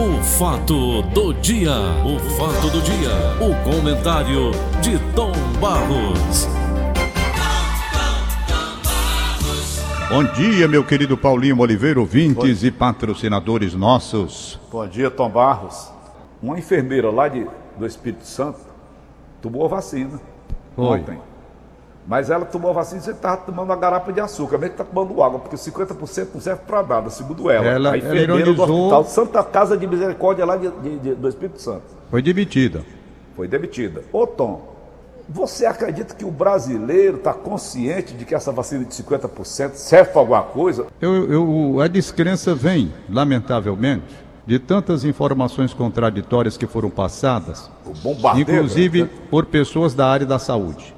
O fato do dia, o fato do dia, o comentário de Tom Barros. Bom dia, meu querido Paulinho Oliveira, ouvintes e patrocinadores nossos. Bom dia, Tom Barros. Uma enfermeira lá de, do Espírito Santo tomou a vacina Foi. ontem. Mas ela tomou a vacina e você estava tomando a garapa de açúcar, mesmo que está tomando água, porque 50% não serve para nada, segundo ela. Ela- a ela enfermeira do ironizou- Hospital Santa Casa de Misericórdia lá de- de- de- do Espírito Santo. Foi demitida. Foi demitida. Ô Tom, você acredita que o brasileiro está consciente de que essa vacina de 50% serve para alguma coisa? Eu, eu- a descrença vem, lamentavelmente, de tantas informações contraditórias que foram passadas, inclusive né? por pessoas da área da saúde,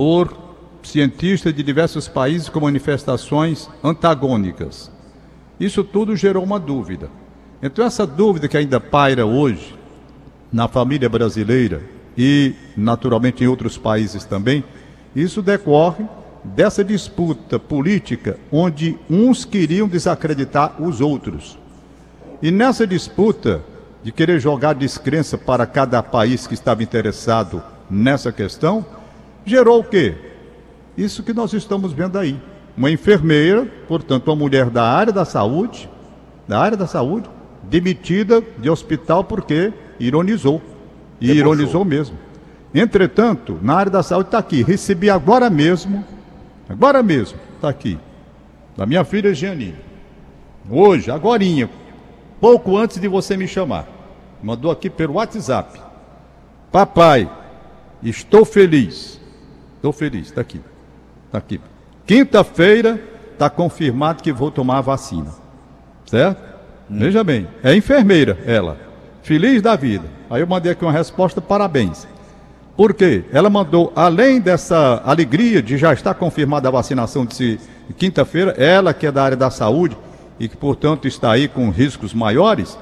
por cientistas de diversos países com manifestações antagônicas. Isso tudo gerou uma dúvida. Então, essa dúvida que ainda paira hoje na família brasileira e, naturalmente, em outros países também, isso decorre dessa disputa política onde uns queriam desacreditar os outros. E nessa disputa de querer jogar descrença para cada país que estava interessado nessa questão, gerou o quê? Isso que nós estamos vendo aí. Uma enfermeira, portanto, uma mulher da área da saúde, da área da saúde, demitida de hospital porque ironizou. E Debochou. ironizou mesmo. Entretanto, na área da saúde está aqui. Recebi agora mesmo, agora mesmo, está aqui, da minha filha Gianine. Hoje, agorinha, pouco antes de você me chamar. Mandou aqui pelo WhatsApp. Papai, estou feliz. Estou feliz, está aqui. Está aqui. Quinta-feira está confirmado que vou tomar a vacina. Certo? Veja bem, é enfermeira ela. Feliz da vida. Aí eu mandei aqui uma resposta, parabéns. Por quê? Ela mandou, além dessa alegria de já estar confirmada a vacinação de quinta-feira, ela que é da área da saúde e que, portanto, está aí com riscos maiores,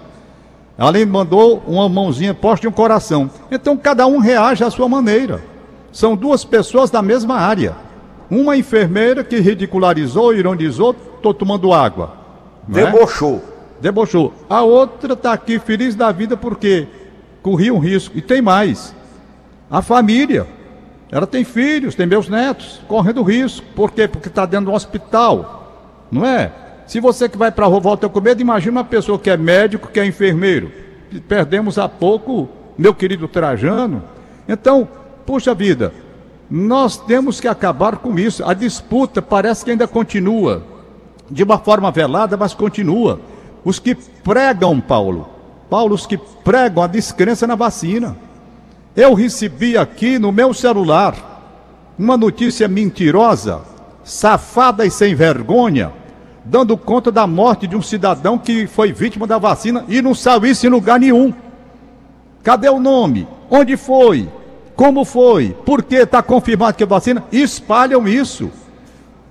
além mandou uma mãozinha posta de um coração. Então, cada um reage à sua maneira. São duas pessoas da mesma área. Uma enfermeira que ridicularizou, ironizou, estou tomando água. é? Debochou. debochou. A outra está aqui feliz da vida porque corria um risco. E tem mais. A família. Ela tem filhos, tem meus netos, correndo risco. Por quê? Porque está dentro de um hospital. Não é? Se você que vai para a rua volta com medo, imagina uma pessoa que é médico, que é enfermeiro. Perdemos há pouco meu querido Trajano. Então, puxa vida, nós temos que acabar com isso. A disputa parece que ainda continua de uma forma velada, mas continua. Os que pregam, Paulo, Paulo, os que pregam a descrença na vacina. Eu recebi aqui no meu celular uma notícia mentirosa, safada e sem vergonha, dando conta da morte de um cidadão que foi vítima da vacina e não saiu isso em lugar nenhum. Cadê o nome? Onde foi? Como foi? Por que está confirmado que é vacina? Espalham isso.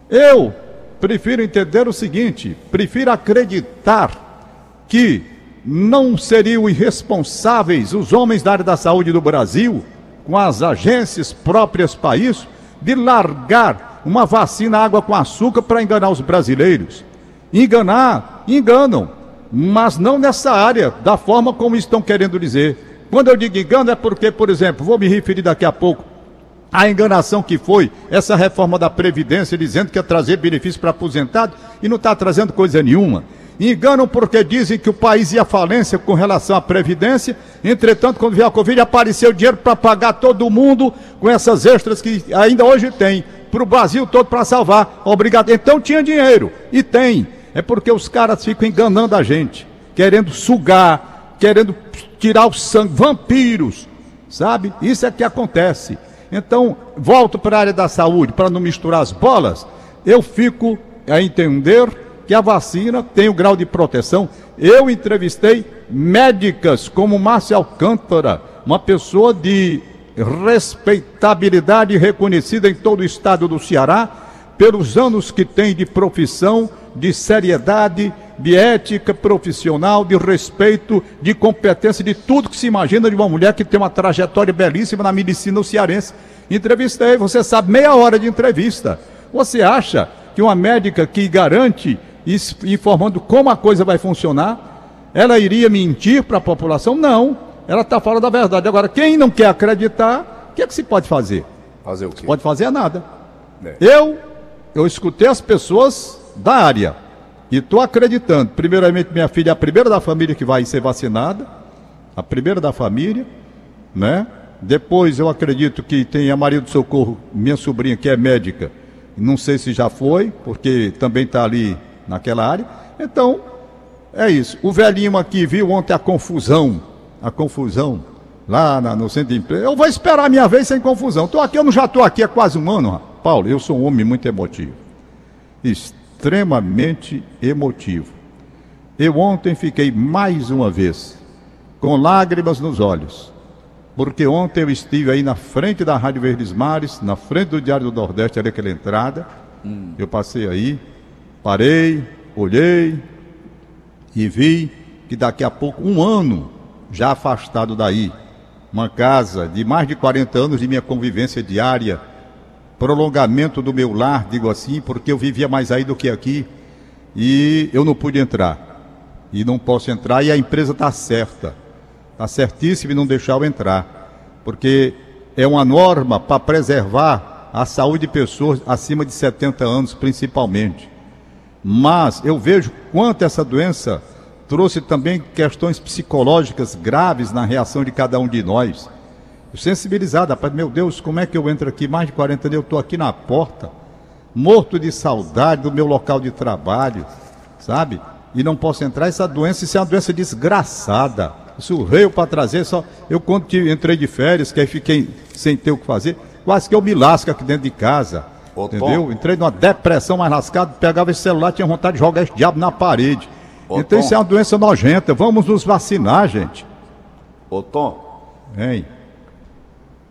Eu prefiro entender o seguinte: prefiro acreditar que não seriam irresponsáveis os homens da área da saúde do Brasil, com as agências próprias para isso, de largar uma vacina água com açúcar para enganar os brasileiros. Enganar, enganam, mas não nessa área, da forma como estão querendo dizer. Quando eu digo engano é porque, por exemplo, vou me referir daqui a pouco a enganação que foi essa reforma da Previdência, dizendo que ia trazer benefício para aposentado e não está trazendo coisa nenhuma. Enganam porque dizem que o país ia falência com relação à Previdência, entretanto, quando veio a Covid, apareceu dinheiro para pagar todo mundo com essas extras que ainda hoje tem, para o Brasil todo para salvar. Obrigado. Então tinha dinheiro, e tem. É porque os caras ficam enganando a gente, querendo sugar, querendo tirar o sangue, vampiros, sabe? Isso é que acontece. Então, volto para a área da saúde, para não misturar as bolas, eu fico a entender que a vacina tem o grau de proteção. Eu entrevistei médicas como Márcia Alcântara, uma pessoa de respeitabilidade reconhecida em todo o estado do Ceará, pelos anos que tem de profissão, de seriedade, de ética profissional, de respeito, de competência, de tudo que se imagina de uma mulher que tem uma trajetória belíssima na medicina cearense. Entrevistei, você sabe, meia hora de entrevista. Você acha que uma médica que garante, informando como a coisa vai funcionar, ela iria mentir para a população? Não. Ela está falando a verdade. Agora, quem não quer acreditar, o que, é que se pode fazer? Fazer o quê? Pode fazer nada. É. Eu, eu escutei as pessoas da área e estou acreditando. Primeiramente, minha filha é a primeira da família que vai ser vacinada, a primeira da família, né? Depois eu acredito que tem a Maria do Socorro, minha sobrinha que é médica, não sei se já foi, porque também está ali naquela área. Então, é isso. O velhinho aqui viu ontem a confusão, a confusão lá na- no centro de emprego. Eu vou esperar a minha vez sem confusão. Tô aqui, eu não já estou aqui há quase um ano. Paulo. Eu sou um homem muito emotivo, extremamente emotivo. Eu ontem fiquei mais uma vez com lágrimas nos olhos, porque ontem eu estive aí na frente da Rádio Verdes Mares, na frente do Diário do Nordeste, ali aquela entrada. Eu passei aí, parei, olhei e vi que daqui a pouco, um ano já afastado daí, uma casa de mais de 40 anos de minha convivência diária, prolongamento do meu lar, digo assim, porque eu vivia mais aí do que aqui e eu não pude entrar. E não posso entrar e a empresa está certa. Está certíssima em não deixar eu entrar. Porque é uma norma para preservar a saúde de pessoas acima de 70 anos, principalmente. Mas eu vejo quanto essa doença trouxe também questões psicológicas graves na reação de cada um de nós. Sensibilizado, rapaz, meu Deus, como é que eu entro aqui mais de 40 anos, eu estou aqui na porta, morto de saudade do meu local de trabalho, sabe? E não posso entrar, essa doença, isso é uma doença desgraçada. Isso veio para trazer só. Eu quando tive- entrei de férias, que aí fiquei sem ter o que fazer, quase que eu me lasco aqui dentro de casa. Ô, Tom. entendeu? Entrei numa depressão mais lascada, pegava esse celular, tinha vontade de jogar esse diabo na parede. Ô, então Tom. isso é uma doença nojenta. Vamos nos vacinar, gente. Ô Tom, Hein?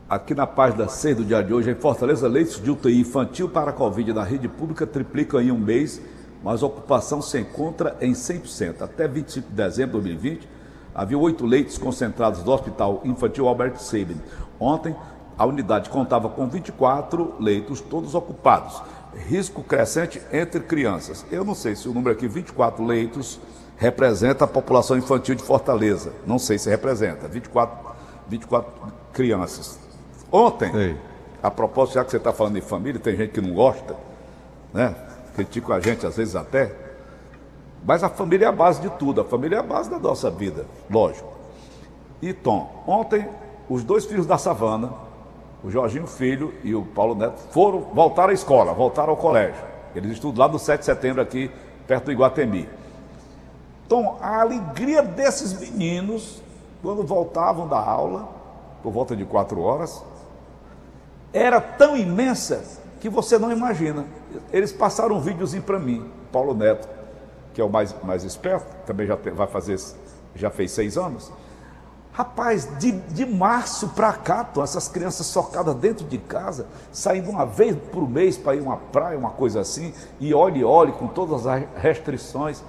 Aqui na página 6 do dia de hoje, em Fortaleza, leitos de UTI infantil para a Covid na rede pública triplicam em um mês, mas a ocupação se encontra em 100%. Até 25 de dezembro de 2020, havia oito leitos concentrados do Hospital Infantil Albert Sabin. Ontem, a unidade contava com 24 leitos, todos ocupados. Risco crescente entre crianças. Eu não sei se o número aqui, 24 leitos, representa a população infantil de Fortaleza. Não sei se representa. 24, 24 crianças. Ontem, a propósito, já que você está falando de família, tem gente que não gosta, né? Critica a gente às vezes até. Mas a família é a base de tudo, a família é a base da nossa vida, lógico. E Tom, ontem os dois filhos da savana, o Jorginho Filho e o Paulo Neto, foram voltar à escola, voltaram ao colégio. Eles estudam lá no 7 de setembro aqui, perto do Iguatemi. Tom, a alegria desses meninos, quando voltavam da aula, por volta de quatro horas, era tão imensa que você não imagina. Eles passaram um videozinho para mim, Paulo Neto, que é o mais, mais esperto, também já vai fazer, já fez seis anos. Rapaz, de, de março para cá, Tom, essas crianças socadas dentro de casa, saindo uma vez por mês para ir uma praia, uma coisa assim, e olhe, olhe, com todas as restrições.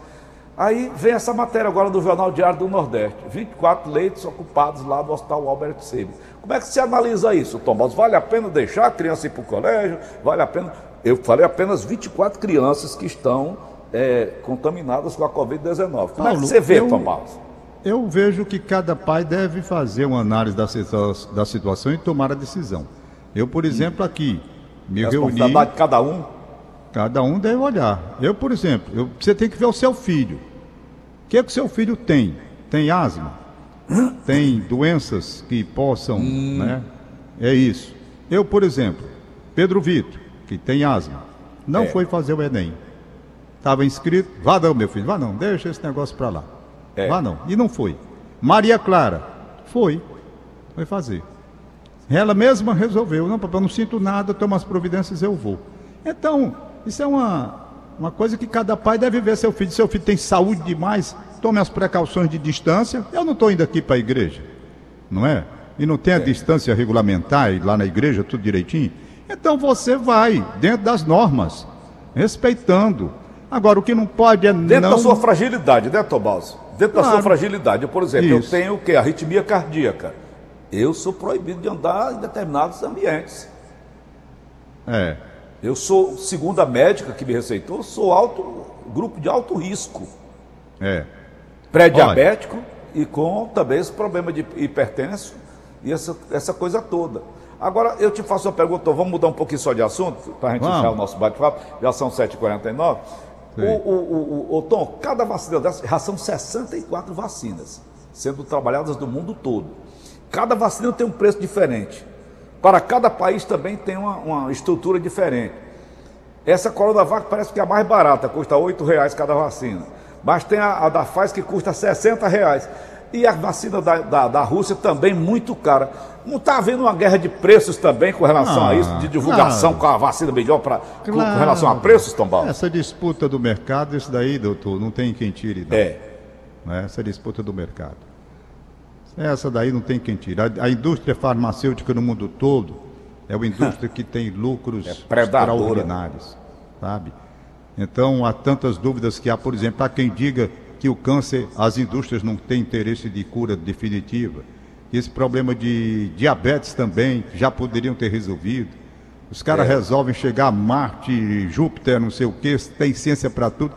Aí vem essa matéria agora do Jornal Diário do Nordeste: 24 leitos ocupados lá no Hospital Albert Sabin. Como é que se analisa isso, Tomás? Vale a pena deixar a criança ir para o colégio? Vale a pena. Eu falei apenas 24 crianças que estão é, contaminadas com a Covid-19. Como é que você vê, eu- Tomás? Eu vejo que cada pai deve fazer uma análise da, situa- da situação e tomar a decisão. Eu, por exemplo, aqui, me reuni, de cada um? Cada um deve olhar. Eu, por exemplo, eu- você tem que ver o seu filho. O que é que o seu filho tem? Tem asma? Tem doenças que possam, né? É isso. Eu, por exemplo, Pedro Vitor, que tem asma, não É. foi fazer o Enem. Estava inscrito, vá não, meu filho, vá não, deixa esse negócio para lá. É. Vá não. E não foi. Maria Clara, foi. Foi fazer. Ela mesma resolveu, não, papai, eu não sinto nada, toma as providências, eu vou. Então, isso é uma, uma coisa que cada pai deve ver seu filho. Seu filho tem saúde demais, tome as precauções de distância. Eu não estou indo aqui para a igreja, não é? E não tem a distância regulamentar e lá na igreja, tudo direitinho. Então você vai dentro das normas, respeitando. Agora, o que não pode é Dentro não... da sua fragilidade, né, Tomás? Dentro da Claro. sua fragilidade. Por exemplo, Isso. eu tenho o quê? Arritmia cardíaca. Eu sou proibido de andar em determinados ambientes. É. Eu sou, segundo a médica que me receitou, sou alto, grupo de alto risco. É. pré-diabético e com também esse problema de hipertenso e essa, essa coisa toda. Agora, eu te faço uma pergunta, vamos mudar um pouquinho só de assunto, para a gente encerrar o nosso bate-papo, já são 7h49. O, o, o, o, Tom, cada vacina dessa, já são 64 vacinas sendo trabalhadas do mundo todo. Cada vacina tem um preço diferente. Para cada país também tem uma, uma estrutura diferente. Essa Coronavac parece que é a mais barata, custa R$ reais cada vacina. Mas tem a, a da Pfizer que custa 60 reais. E a vacina da, da, da Rússia também muito cara. Não está havendo uma guerra de preços também com relação ah, a isso, de divulgação claro. com a vacina melhor pra, claro. com, com, relação a preços, Tom Paulo? Essa disputa do mercado, isso daí, doutor, não tem quem tire. Não. É. Né? Essa disputa do mercado. Essa daí não tem quem tire. A, a indústria farmacêutica no mundo todo é uma indústria que tem lucros é extraordinários, sabe? Então, há tantas dúvidas que há, por exemplo, há quem diga que o câncer, as indústrias não têm interesse de cura definitiva. Esse problema de diabetes também já poderiam ter resolvido. Os caras é. resolvem chegar a Marte, Júpiter, não sei o quê, tem ciência para tudo,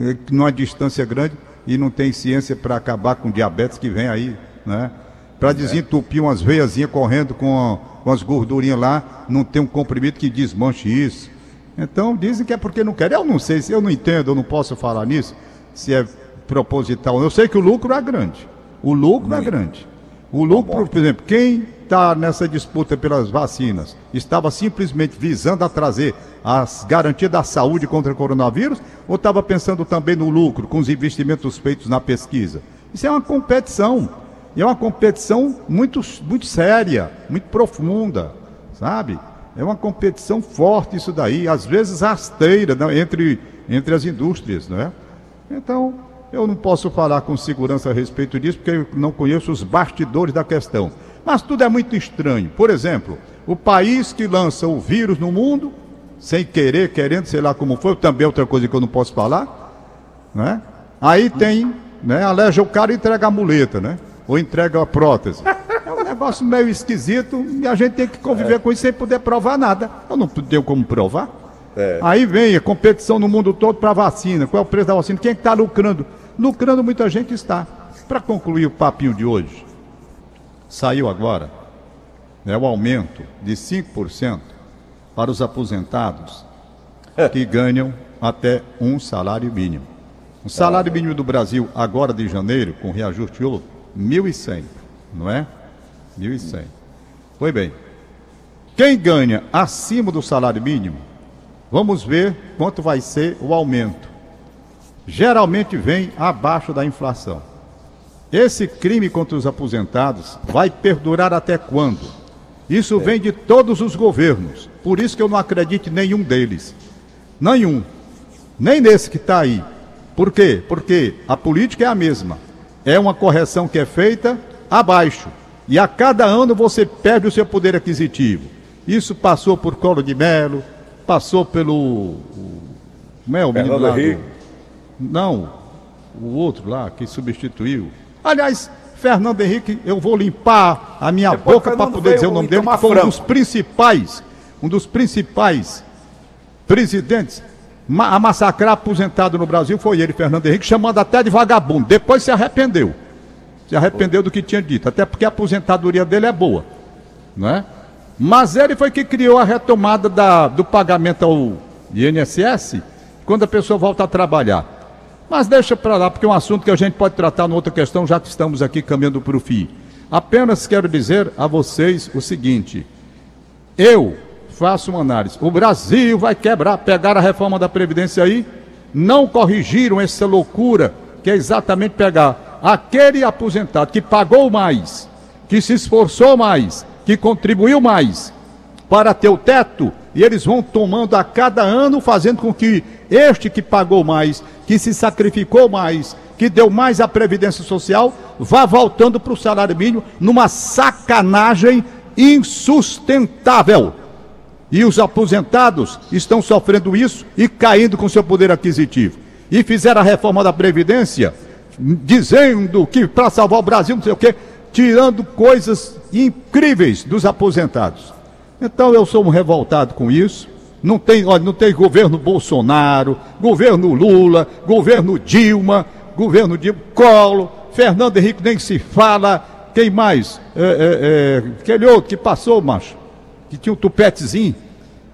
eh, numa distância grande, e não tem ciência para acabar com diabetes que vem aí, né? Para é. desentupir umas veiazinhas correndo com, com as gordurinhas lá, não tem um comprimido que desmanche isso. Então dizem que é porque não querem. Eu não sei, se eu não entendo, eu não posso falar nisso, se é proposital. Eu sei que o lucro é grande. O lucro é grande. O lucro, por exemplo, quem está nessa disputa pelas vacinas estava simplesmente visando a trazer as garantias da saúde contra o coronavírus ou estava pensando também no lucro com os investimentos feitos na pesquisa? Isso é uma competição. E é uma competição muito, muito séria, muito profunda, sabe? É uma competição forte isso daí, às vezes rasteira né, entre, entre as indústrias, não é? Então, eu não posso falar com segurança a respeito disso, porque eu não conheço os bastidores da questão. Mas tudo é muito estranho. Por exemplo, o país que lança o vírus no mundo, sem querer, querendo, sei lá como foi, também é outra coisa que eu não posso falar, né? Aí tem, né, aleja o cara e entrega a muleta, né? Ou entrega a prótese. É um negócio meio esquisito e a gente tem que conviver é. com isso sem poder provar nada. Eu não tenho como provar. É. Aí vem a competição no mundo todo para vacina. Qual é o preço da vacina? Quem é que está lucrando? Lucrando muita gente está. Para concluir o papinho de hoje, saiu agora né, o aumento de 5% para os aposentados é. que ganham até um salário mínimo. O salário mínimo do Brasil, agora de janeiro, com reajuste houve, 1.100, não é? 1.100. Foi bem. Quem ganha acima do salário mínimo, vamos ver quanto vai ser o aumento geralmente vem abaixo da inflação. Esse crime contra os aposentados vai perdurar até quando? Isso é. vem de todos os governos. Por isso que eu não acredito em nenhum deles. Nenhum. Nem nesse que está aí. Por quê? Porque a política é a mesma. É uma correção que é feita abaixo. E a cada ano você perde o seu poder aquisitivo. Isso passou por Colo de Melo, passou pelo. Como é o menino lá do, não, o outro lá que substituiu. Aliás, Fernando Henrique, eu vou limpar a minha Depois boca para poder dizer o nome dele, que foi um dos principais, um dos principais presidentes a massacrar aposentado no Brasil foi ele, Fernando Henrique, chamando até de vagabundo. Depois se arrependeu. Se arrependeu do que tinha dito, até porque a aposentadoria dele é boa, não é? Mas ele foi que criou a retomada da, do pagamento ao INSS quando a pessoa volta a trabalhar. Mas deixa para lá, porque é um assunto que a gente pode tratar numa outra questão, já que estamos aqui caminhando para o fim. Apenas quero dizer a vocês o seguinte: eu faço uma análise. O Brasil vai quebrar, pegar a reforma da Previdência aí, não corrigiram essa loucura, que é exatamente pegar aquele aposentado que pagou mais, que se esforçou mais, que contribuiu mais para ter o teto, e eles vão tomando a cada ano, fazendo com que este que pagou mais, que se sacrificou mais, que deu mais à Previdência Social, vá voltando para o salário mínimo numa sacanagem insustentável. E os aposentados estão sofrendo isso e caindo com seu poder aquisitivo. E fizeram a reforma da Previdência, dizendo que para salvar o Brasil, não sei o quê, tirando coisas incríveis dos aposentados. Então eu sou um revoltado com isso. Não tem, olha, não tem governo Bolsonaro, governo Lula, governo Dilma, governo de Colo, Fernando Henrique nem se fala, quem mais? É, é, é, aquele outro que passou, macho, que tinha um tupetezinho.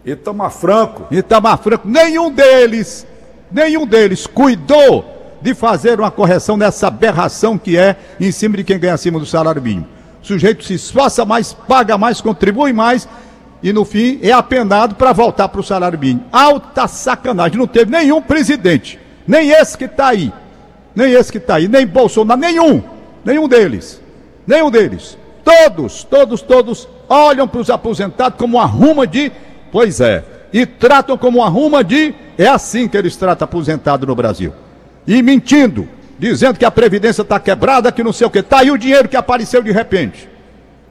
Itamar Franco. Itamar Franco, nenhum deles, nenhum deles cuidou de fazer uma correção nessa aberração que é em cima de quem ganha acima do salário mínimo. O sujeito se esforça mais, paga mais, contribui mais e no fim é apenado para voltar para o salário mínimo. Alta sacanagem, não teve nenhum presidente, nem esse que está aí, nem esse que está aí, nem Bolsonaro, nenhum, nenhum deles, nenhum deles. Todos, todos, todos olham para os aposentados como uma ruma de, pois é, e tratam como uma ruma de, é assim que eles tratam aposentado no Brasil. E mentindo, dizendo que a Previdência está quebrada, que não sei o que. Está aí o dinheiro que apareceu de repente.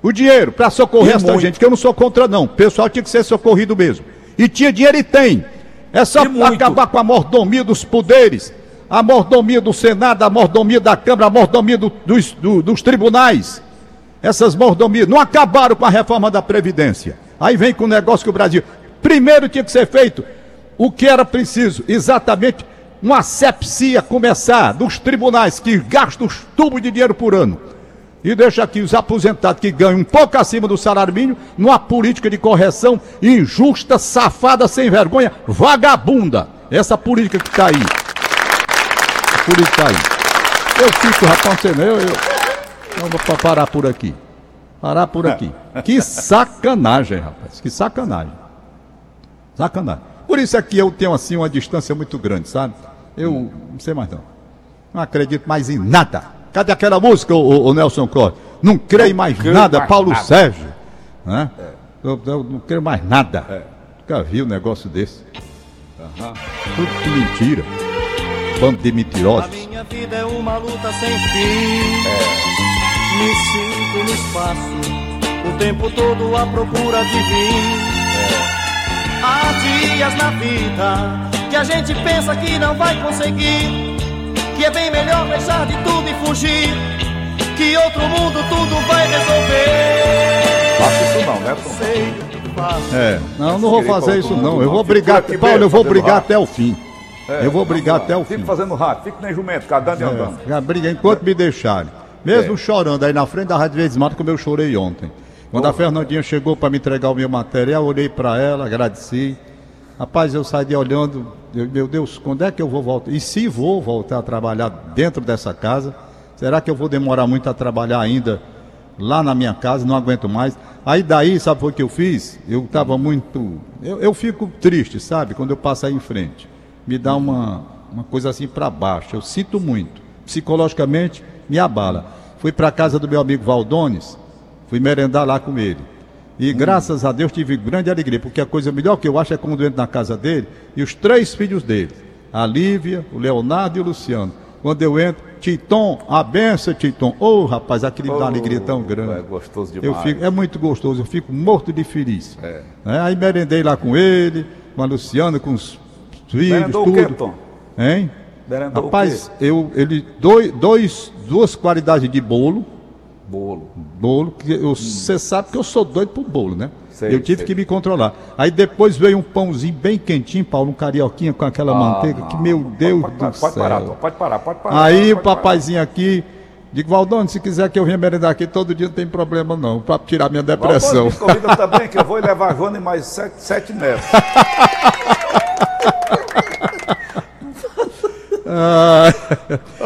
O dinheiro para socorrer e essa muito. gente, que eu não sou contra, não. O pessoal tinha que ser socorrido mesmo. E tinha dinheiro e tem. É só acabar com a mordomia dos poderes, a mordomia do Senado, a mordomia da Câmara, a mordomia do, dos, do, dos tribunais. Essas mordomias não acabaram com a reforma da Previdência. Aí vem com o negócio que o Brasil. Primeiro tinha que ser feito o que era preciso, exatamente uma sepsia começar dos tribunais que gastam os tubos de dinheiro por ano e deixa aqui os aposentados que ganham um pouco acima do salário mínimo numa política de correção injusta, safada, sem vergonha, vagabunda. Essa política que está aí. A política está aí. Eu fico, rapaz, eu, eu, eu vou parar por aqui. Parar por aqui. Que sacanagem, rapaz. Que sacanagem. Sacanagem. Por isso aqui eu tenho assim uma distância muito grande, sabe? Eu não sei mais não. Não acredito mais em nada. Cadê aquela música, o, o Nelson Cross? Não creio mais não nada, mais Paulo nada. Sérgio. Né? É. Eu, eu, não creio mais nada. É. Nunca vi um negócio desse. Uhum. Tudo que mentira. Bando de mentirosos. A minha vida é uma luta sem fim. É. Me sinto no espaço, o tempo todo à procura de mim. É. Há dias na vida que a gente pensa que não vai conseguir, que é bem melhor deixar de tudo e fugir, que outro mundo tudo vai resolver. Faça isso não, né, Tom? Sei, é, não, não vou fazer isso não. Eu vou brigar, Paulo, eu vou brigar até o fim. É, eu vou brigar até o fim. Fique fazendo rádio, fique nem jumento, cadando e é, andando. Já briga enquanto me deixarem. Mesmo é. chorando aí na frente da Rádio Vezes Mata, como eu chorei ontem. Quando a Fernandinha chegou para me entregar o meu material, olhei para ela, agradeci. Rapaz, eu saí de olhando, eu, meu Deus, quando é que eu vou voltar? E se vou voltar a trabalhar dentro dessa casa, será que eu vou demorar muito a trabalhar ainda lá na minha casa? Não aguento mais. Aí daí, sabe o que eu fiz? Eu estava muito. Eu, eu fico triste, sabe? Quando eu passo aí em frente. Me dá uma, uma coisa assim para baixo. Eu sinto muito. Psicologicamente, me abala. Fui para a casa do meu amigo Valdones, fui merendar lá com ele. E graças a Deus tive grande alegria, porque a coisa melhor que eu acho é quando eu entro na casa dele e os três filhos dele, a Lívia, o Leonardo e o Luciano. Quando eu entro, Titon, a benção, Titon. Ô oh, rapaz, aquele oh, dá alegria tão grande. É gostoso demais. Eu fico, é muito gostoso, eu fico morto de feliz. É. É, aí merendei lá com ele, com a Luciana, com os filhos, Merendou tudo. O quê, Tom? Hein? Merendou rapaz, eu, ele, dois, dois, duas qualidades de bolo Bolo. Bolo, que você hum. sabe que eu sou doido pro bolo, né? Sei, eu tive sei. que me controlar. Aí depois veio um pãozinho bem quentinho, Paulo, um carioquinha com aquela ah, manteiga, que meu Deus pode, pode, do pode céu. Parar, pode parar, pode parar. Aí o papaizinho parar. aqui, digo, Valdone, se quiser que eu venha merendar aqui todo dia, não tem problema não, para tirar minha depressão. Valdone, me convida também, que eu vou levar a e mais sete, sete netos. Ah,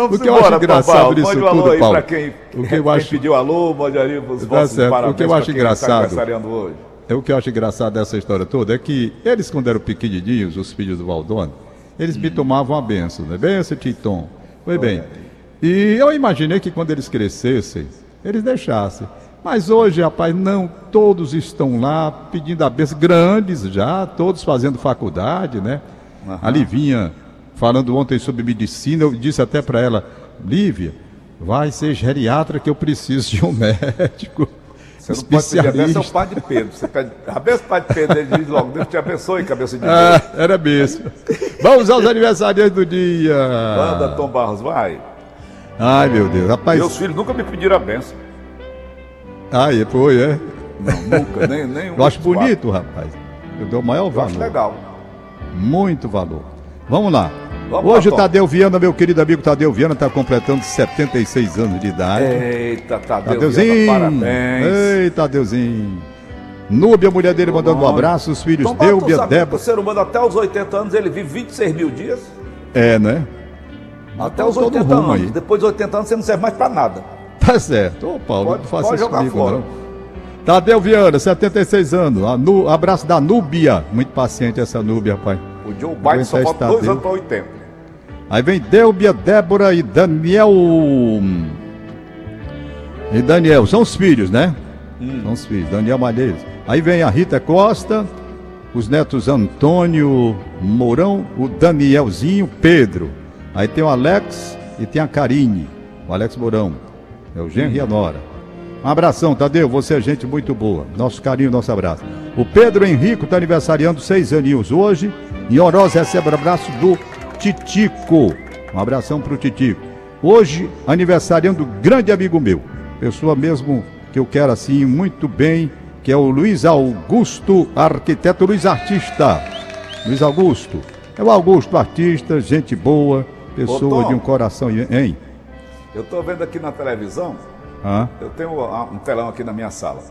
o que eu acho engraçado nisso tudo, aí Paulo. Quem, o que eu acho... pediu alô, mande ali os tá certo. O que eu acho engraçado hoje. É o que eu acho engraçado dessa história toda é que eles quando eram pequenininhos, os filhos do Valdone, eles hum. me tomavam a benção, né? Benção, Titon. Foi bem. E eu imaginei que quando eles crescessem, eles deixassem. Mas hoje, rapaz, não todos estão lá pedindo a benção, grandes já, todos fazendo faculdade, né? Uhum. Ali vinha falando ontem sobre medicina, eu disse até para ela, Lívia, vai ser geriatra que eu preciso de um médico. Você não pode pedir a benção ao Padre Pedro. Você pede a benção ao Padre Pedro, ele diz logo, Deus te abençoe, cabeça de ah, Era mesmo. Vamos aos aniversariantes do dia. Manda, Tom Barros, vai. Ai, meu Deus, rapaz. Meus filhos nunca me pediram a benção. Ah, foi, é? Não, nunca, nem, nem um. Eu acho bonito, rapaz. Eu dou o maior valor. Eu acho legal. Muito valor. Vamos lá. Vamos Hoje o Tadeu Viana, meu querido amigo Tadeu Viana, está completando 76 anos de idade. Eita, Tadeu Tadeuzinho. Viana, parabéns. Ei, Tadeuzinho. Núbia, mulher dele, mandando um abraço, os filhos Tom Délbia, Débora. O ser humano até os 80 anos, ele vive 26 mil dias. É, né? Até os 80 anos. Aí. Depois dos 80 anos, você não serve mais para nada. Tá certo. Ô, Paulo, pode, não faça isso comigo, fora. não. Tadeu Viana, 76 anos. Nu... Abraço da Núbia. Muito paciente essa Núbia, rapaz. O Joe Biden só falta dois anos para 80. Aí vem Délbia, Débora e Daniel. E Daniel, são os filhos, né? Hum. São os filhos, Daniel Malheiros. Aí vem a Rita Costa, os netos Antônio Mourão, o Danielzinho Pedro. Aí tem o Alex e tem a Karine, o Alex Mourão. É o Genro e a Nora. Um abração, Tadeu, você é gente muito boa. Nosso carinho, nosso abraço. O Pedro Henrico está aniversariando seis aninhos hoje. E Oroz recebe o abraço do Titico. Um abração para o Titico. Hoje, aniversariando grande amigo meu. Pessoa mesmo que eu quero assim muito bem, que é o Luiz Augusto, arquiteto Luiz Artista. Luiz Augusto. É o Augusto Artista, gente boa, pessoa Ô, de um coração. Hein? Eu estou vendo aqui na televisão, ah? eu tenho um telão aqui na minha sala.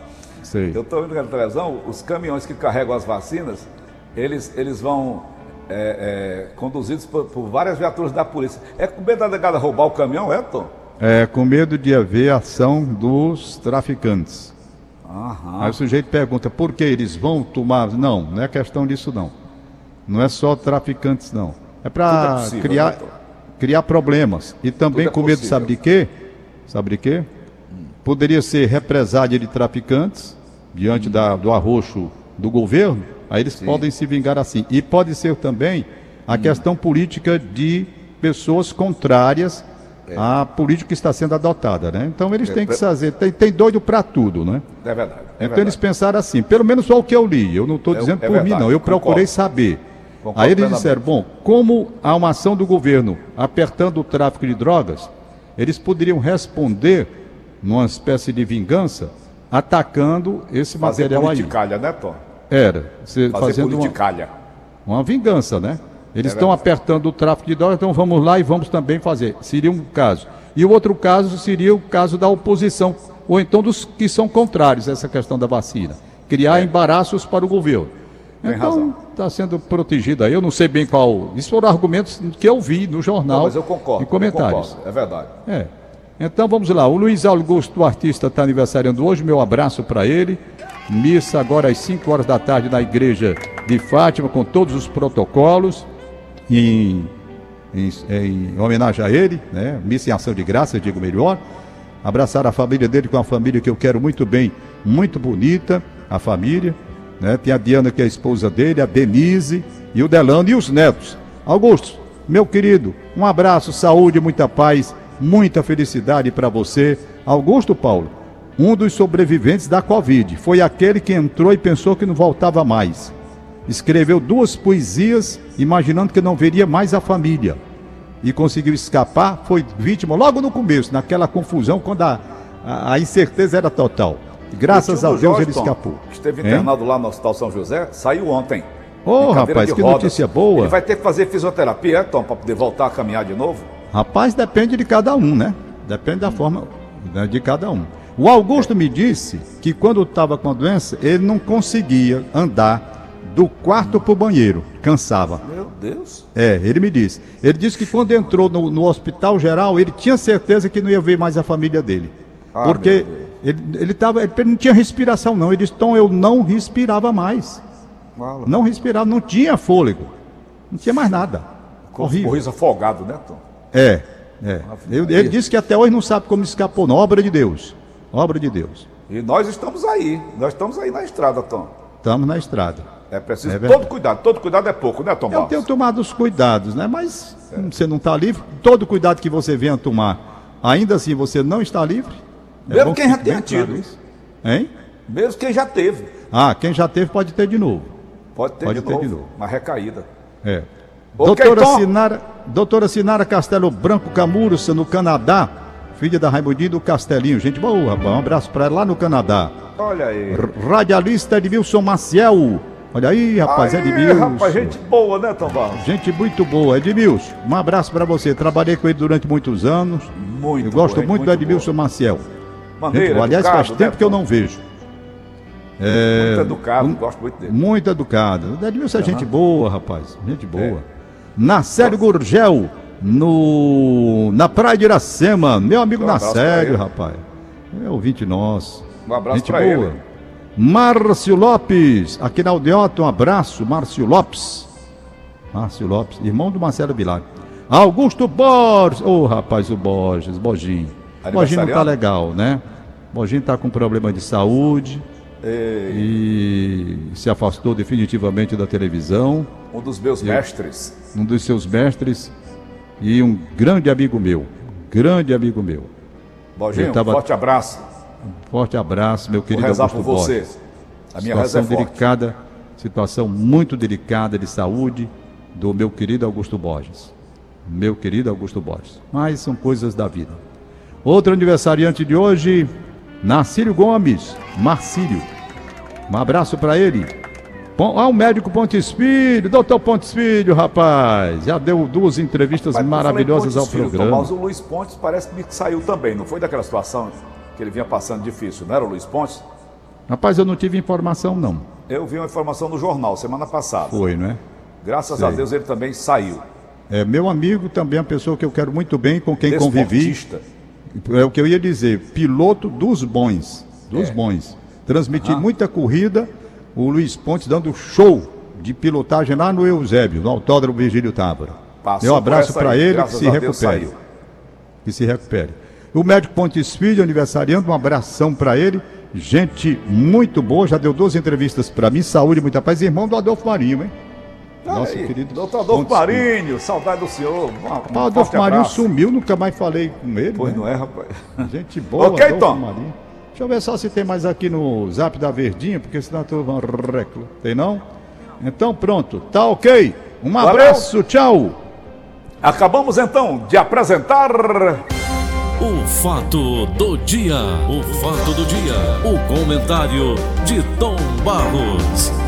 Sei. Eu estou vendo aqui na televisão, os caminhões que carregam as vacinas, eles, eles vão é, é, conduzidos por, por, várias viaturas da polícia. É com medo da delegada roubar o caminhão, é, Tom? É, com medo de haver ação dos traficantes. Aham. Aí o sujeito pergunta, por que eles vão tomar? Não, não é questão disso não. Não é só traficantes não. É para é criar, né, criar problemas. E também é com medo, sabe de quê? Sabe de quê? Poderia ser represália de traficantes diante hum. da, do arroxo do governo. Aí eles Sim. podem se vingar assim. E pode ser também a hum. questão política de pessoas contrárias é. à política que está sendo adotada, né? Então eles é, têm que fazer, tem, tem doido para tudo, né? É verdade. É então verdade. eles pensaram assim, pelo menos só o que eu li, eu não estou é dizendo é, por verdade, mim não, eu concordo. procurei saber. Concordo Aí eles disseram, bom, como há uma ação do governo apertando o tráfico de drogas, eles poderiam responder numa espécie de vingança atacando esse Fazer material aí. né, Tom? Era. Você Fazer fazendo politicalha. Uma, uma vingança, né? Eles estão apertando o tráfico de drogas, então vamos lá e vamos também fazer. Seria um caso. E o outro caso seria o caso da oposição, ou então dos que são contrários a essa questão da vacina. Criar é. embaraços para o governo. Tem então, está sendo protegido aí. Eu não sei bem qual. Isso foram argumentos que eu vi no jornal. Não, mas eu concordo. Em comentários. Concordo, é verdade. É. Então vamos lá. O Luiz Augusto, o artista, está aniversariando hoje. Meu abraço para ele. Missa agora às 5 horas da tarde na igreja de Fátima, com todos os protocolos, em, em, em homenagem a ele, né? Missa em ação de graça, digo melhor. Abraçar a família dele com a família que eu quero muito bem, muito bonita, a família. Né? Tem a Diana, que é a esposa dele, a Denise e o Delano e os netos. Augusto, meu querido, um abraço, saúde, muita paz, muita felicidade para você. Augusto Paulo, um dos sobreviventes da Covid. Foi aquele que entrou e pensou que não voltava mais. Escreveu duas poesias, imaginando que não veria mais a família. E conseguiu escapar, foi vítima logo no começo, naquela confusão, quando a, a, a incerteza era total. Graças a Deus Jorge, ele escapou. Esteve internado hein? lá no Hospital São José, saiu ontem. Ô, oh, rapaz, que notícia boa. Ele vai ter que fazer fisioterapia, é, Tom, para poder voltar a caminhar de novo? Rapaz, depende de cada um, né? Depende da forma né, de cada um. O Augusto me disse que quando estava com a doença, ele não conseguia andar do quarto para o banheiro, cansava. Meu Deus. É, ele me disse. Ele disse que quando entrou no, no hospital geral, ele tinha certeza que não ia ver mais a família dele. Ah, porque ele, ele, tava, ele não tinha respiração, não. Ele disse, então eu não respirava mais. Fala. Não respirava, não tinha fôlego. Não tinha mais nada. Horrível. Sorriso afogado, né, Tom? É, é. Ele, ele disse que até hoje não sabe como escapou, não. Obra de Deus. Obra de Deus. E nós estamos aí, nós estamos aí na estrada, Tom. Estamos na estrada. É preciso é todo cuidado, todo cuidado é pouco, né, Tom? Eu tenho tomado os cuidados, né? Mas é. você não está livre. Todo cuidado que você venha tomar, ainda assim você não está livre. É Mesmo quem já tenha tido. Isso. Hein? Mesmo quem já teve. Ah, quem já teve pode ter de novo. Pode ter, pode de, ter novo, de novo. Uma recaída. É. Okay, doutora, Sinara, doutora Sinara Castelo Branco Camurça, no Canadá filha da Raimundinho do Castelinho. Gente boa, rapaz. Um abraço para ela lá no Canadá. Olha aí. Radialista Edmilson Maciel, Olha aí, rapaz, Aí, Edmilson. rapaz, gente boa, né, Tom Barros? Gente muito boa. Edmilson, um abraço pra você. Trabalhei com ele durante muitos anos. Muito Eu gosto boa, hein? muito, do Edmilson Maciel. boa. Gente Maneiro, boa. Aliás, faz educado, tempo né, que eu não vejo. Muito educado, um- gosto muito dele. Muito educado. O Edmilson é gente boa, rapaz. Gente boa. É. Nacélio Gurgel, no, na Praia de Iracema. Meu amigo Um Nacélio, rapaz. É ouvinte nosso. Um abraço gente pra boa. ele. Márcio Lopes, aqui na Aldeota, um abraço. Márcio Lopes. Márcio Lopes, irmão do Marcelo Bilar. Augusto Borges. Ô, rapaz, o Borges, Bojinho. Bojinho não tá legal, né? Bojinho tá com problema de saúde E e se afastou definitivamente da televisão. um dos meus mestres. Um dos seus mestres e um grande amigo meu. Grande amigo meu. Eu tava- forte abraço. Forte abraço, meu Vou querido rezar Augusto por você. Borges. A minha situação é delicada, situação muito delicada de saúde do meu querido Augusto Borges. Meu querido Augusto Borges. Mas são coisas da vida. Outro aniversariante de hoje, Narcílio Gomes, Marcílio. Um abraço para ele. Ah, o médico Pontes Filho, doutor Pontes Filho, rapaz. Já deu duas entrevistas em maravilhosas ao Filho, programa. Mas o Luiz Pontes parece que saiu também. Não foi daquela situação que ele vinha passando difícil, não era o Luiz Pontes? Rapaz, eu não tive informação, não. Eu vi uma informação no jornal semana passada. Foi, não é? Graças a Sei. Deus ele também saiu. É meu amigo, também é uma pessoa que eu quero muito bem, com quem convivi. É o que eu ia dizer, piloto dos bons, dos É. bons. Transmiti muita corrida, o Luiz Pontes dando show de pilotagem lá no Eusébio, no Autódromo Virgílio Távora. Meu por abraço para ele, que se Deus recupere. Que se recupere. O médico Pontes Filho, aniversariando, um abração para ele. Gente muito boa, já deu duas entrevistas para mim, saúde, muita paz. Irmão do Adolfo Marinho, hein? Nosso Aí, querido Doutor Adolfo Pontes Filho. Marinho, saudade do senhor. Um, um Adolfo Marinho sumiu, nunca mais falei com ele. Pois né? não é, rapaz. Gente boa, Ok, Adolfo Tom. Marinho. Deixa eu ver só se tem mais aqui no zap da Verdinha, porque senão eu vou recla. Tem não? Então pronto, tá ok. Um Valeu. abraço, tchau. Acabamos então de apresentar. O fato do dia, o fato do dia, o comentário de Tom Barros.